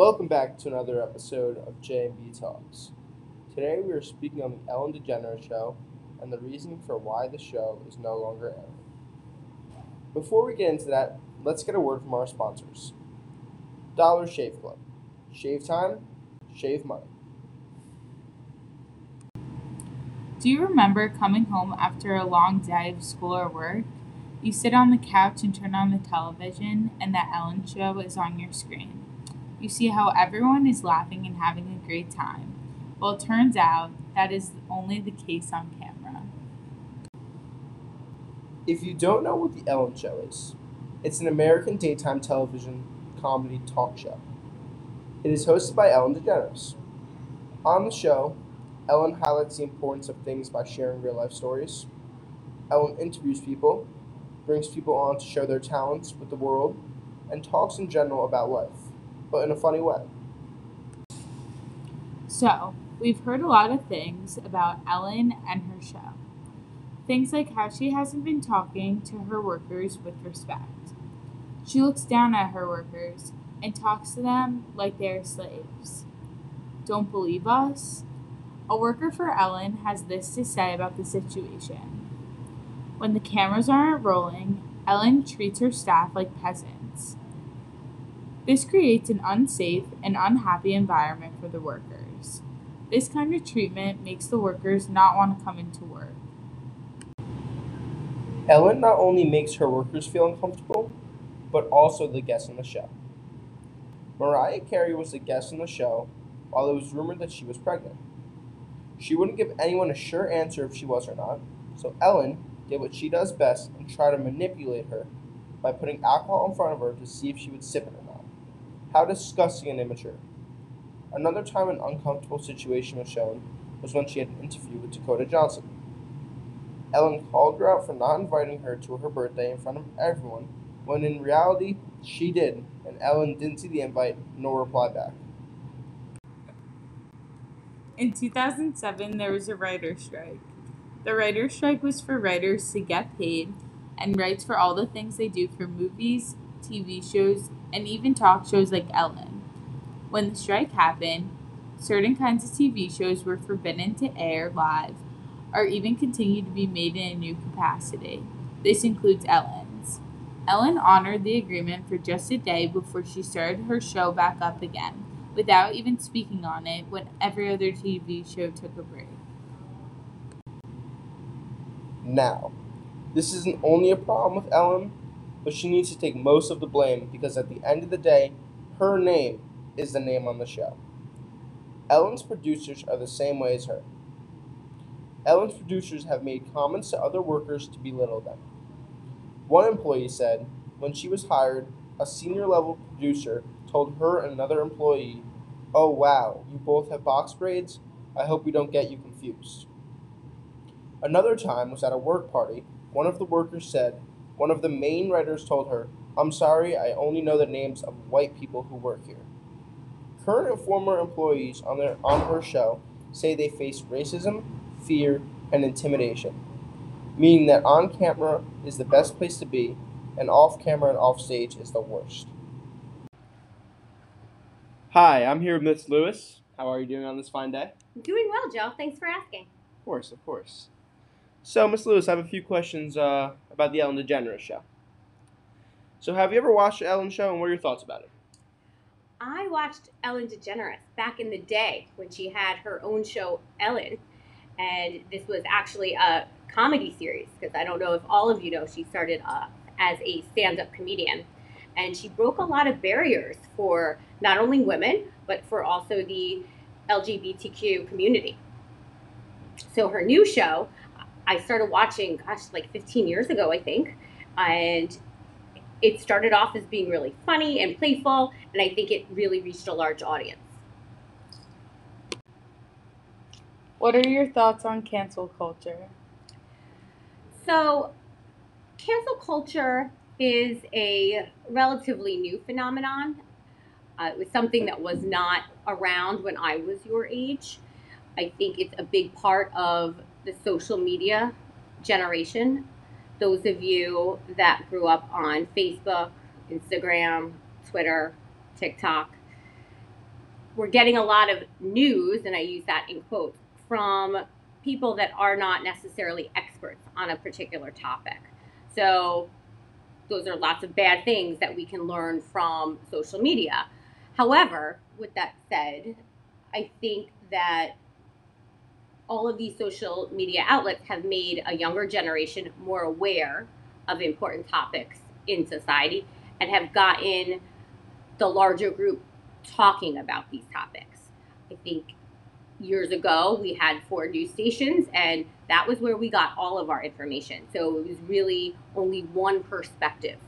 Welcome back to another episode of J&B Talks. Today we are speaking on the Ellen DeGeneres Show and the reason for why the show is no longer airing. Before we get into that, let's get a word from our sponsors. Dollar Shave Club. Shave time, shave money. Do you remember coming home after a long day of school or work? You sit on the couch and turn on the television, and the Ellen show is on your screen. You see how everyone is laughing and having a great time. Well, it turns out that is only the case on camera. If you don't know what the Ellen Show is, it's an American daytime television comedy talk show. It is hosted by Ellen DeGeneres. On the show, Ellen highlights the importance of things by sharing real life stories. Ellen interviews people, brings people on to share their talents with the world, and talks in general about life, but in a funny way. So, we've heard a lot of things about Ellen and her show. Things like how she hasn't been talking to her workers with respect. She looks down at her workers and talks to them like they are slaves. Don't believe us? A worker for Ellen has this to say about the situation. When the cameras aren't rolling, Ellen treats her staff like peasants. This creates an unsafe and unhappy environment for the workers. This kind of treatment makes the workers not want to come into work. Ellen not only makes her workers feel uncomfortable, but also the guests on the show. Mariah Carey was a guest on the show while it was rumored that she was pregnant. She wouldn't give anyone a sure answer if she was or not, so Ellen did what she does best and tried to manipulate her by putting alcohol in front of her to see if she would sip it. How disgusting and immature. Another time an uncomfortable situation was shown was when she had an interview with Dakota Johnson. Ellen called her out for not inviting her to her birthday in front of everyone, when in reality, she did, and Ellen didn't see the invite nor reply back. In 2007, there was a writer's strike. The writer's strike was for writers to get paid and rights for all the things they do for movies, TV shows, and even talk shows like Ellen. When the strike happened, certain kinds of TV shows were forbidden to air live or even continue to be made in a new capacity. This includes Ellen's. Ellen honored the agreement for just a day before she started her show back up again, without even speaking on it when every other TV show took a break. Now, this isn't only a problem with Ellen, but she needs to take most of the blame because at the end of the day, her name is the name on the show. Ellen's producers are the same way as her. Ellen's producers have made comments to other workers to belittle them. One employee said when she was hired, a senior level producer told her and another employee, Oh wow, you both have box braids? I hope we don't get you confused. Another time was at a work party. One of the workers said, one of the main writers told her, I'm sorry, I only know the names of white people who work here. Current and former employees on, their, on her show say they face racism, fear, and intimidation, meaning that on camera is the best place to be, and off camera and off stage is the worst. Hi, I'm here with Miss Lewis. How are you doing on this fine day? Doing well, Joe. Thanks for asking. Of course, of course. So, Miss Lewis, I have a few questions uh, about the Ellen DeGeneres show. So, have you ever watched Ellen show, and what are your thoughts about it? I watched Ellen DeGeneres back in the day when she had her own show, Ellen, and this was actually a comedy series because I don't know if all of you know she started uh, as a stand-up comedian, and she broke a lot of barriers for not only women but for also the LGBTQ community. So her new show, I started watching, gosh, like 15 years ago, I think, and it started off as being really funny and playful, and I think it really reached a large audience. What are your thoughts on cancel culture? So, cancel culture is a relatively new phenomenon. Uh, it was something that was not around when I was your age. I think it's a big part of the social media generation. Those of you that grew up on Facebook, Instagram, Twitter, TikTok, we're getting a lot of news, and I use that in quotes, from people that are not necessarily experts on a particular topic. So those are lots of bad things that we can learn from social media. However, with that said, I think that all of these social media outlets have made a younger generation more aware of important topics in society and have gotten the larger group talking about these topics. I think years ago we had four news stations and that was where we got all of our information. So it was really only one perspective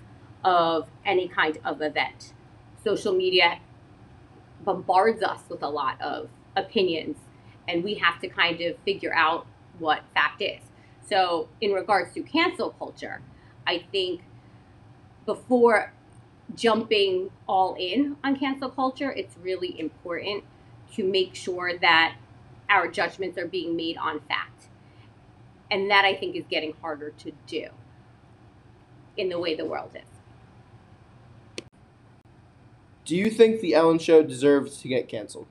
of any kind of event. Social media bombards us with a lot of opinions and we have to kind of figure out what fact is. So, in regards to cancel culture, I think before jumping all in on cancel culture, it's really important to make sure that our judgments are being made on fact. And that I think is getting harder to do in the way the world is. Do you think the Ellen Show deserves to get canceled?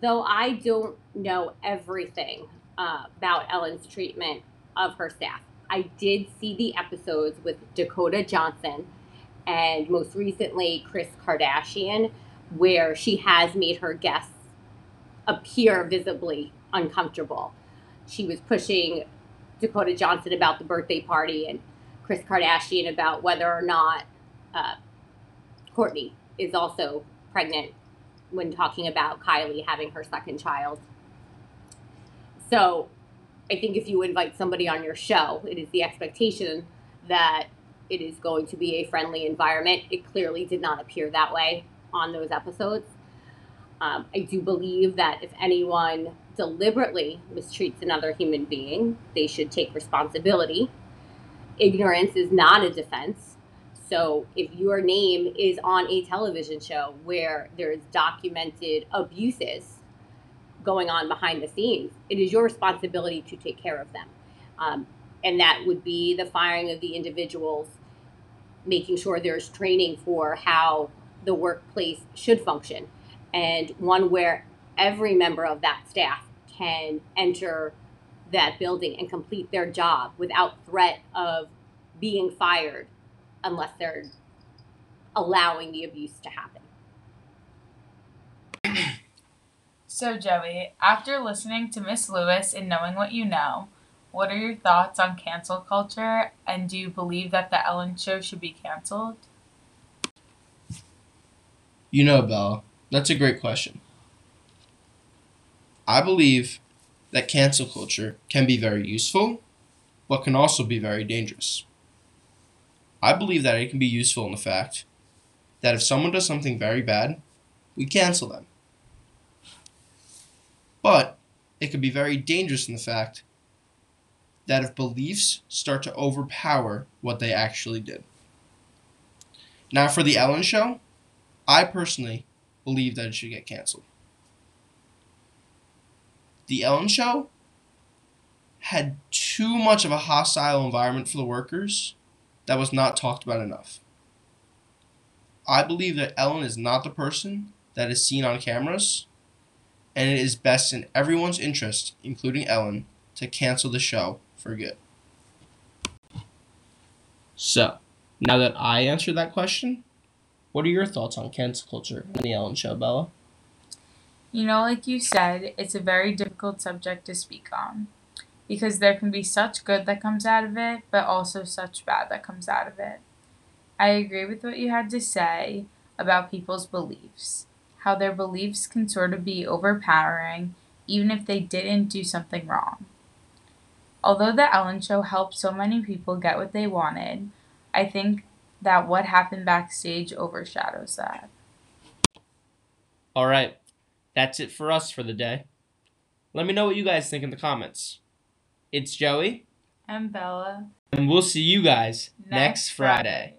Though I don't know everything uh, about Ellen's treatment of her staff, I did see the episodes with Dakota Johnson and most recently Kris Kardashian, where she has made her guests appear visibly uncomfortable. She was pushing Dakota Johnson about the birthday party and Kris Kardashian about whether or not uh, Kourtney is also pregnant when talking about Kylie having her second child. So I think if you invite somebody on your show, it is the expectation that it is going to be a friendly environment. It clearly did not appear that way on those episodes. Um, I do believe that if anyone deliberately mistreats another human being, they should take responsibility. Ignorance is not a defense. So if your name is on a television show where there's documented abuses going on behind the scenes, it is your responsibility to take care of them. Um, and that would be the firing of the individuals, making sure there's training for how the workplace should function, and one where every member of that staff can enter that building and complete their job without threat of being fired unless they're allowing the abuse to happen. So, Joey, after listening to Miss Lewis and knowing what you know, what are your thoughts on cancel culture and do you believe that the Ellen show should be canceled? You know, Bella, that's a great question. I believe that cancel culture can be very useful, but can also be very dangerous. I believe that it can be useful in the fact that if someone does something very bad, we cancel them. But it could be very dangerous in the fact that if beliefs start to overpower what they actually did. Now, for The Ellen Show, I personally believe that it should get canceled. The Ellen Show had too much of a hostile environment for the workers that was not talked about enough. I believe that Ellen is not the person that is seen on cameras, and it is best in everyone's interest, including Ellen, to cancel the show for good. So, now that I answered that question, what are your thoughts on cancel culture and the Ellen Show, Bella? You know, like you said, it's a very difficult subject to speak on because there can be such good that comes out of it, but also such bad that comes out of it. I agree with what you had to say about people's beliefs, how their beliefs can sort of be overpowering even if they didn't do something wrong. Although The Ellen Show helped so many people get what they wanted, I think that what happened backstage overshadows that. All right, that's it for us for the day. Let me know what you guys think in the comments. It's Joey, And Bella. and we'll see you guys next, Friday.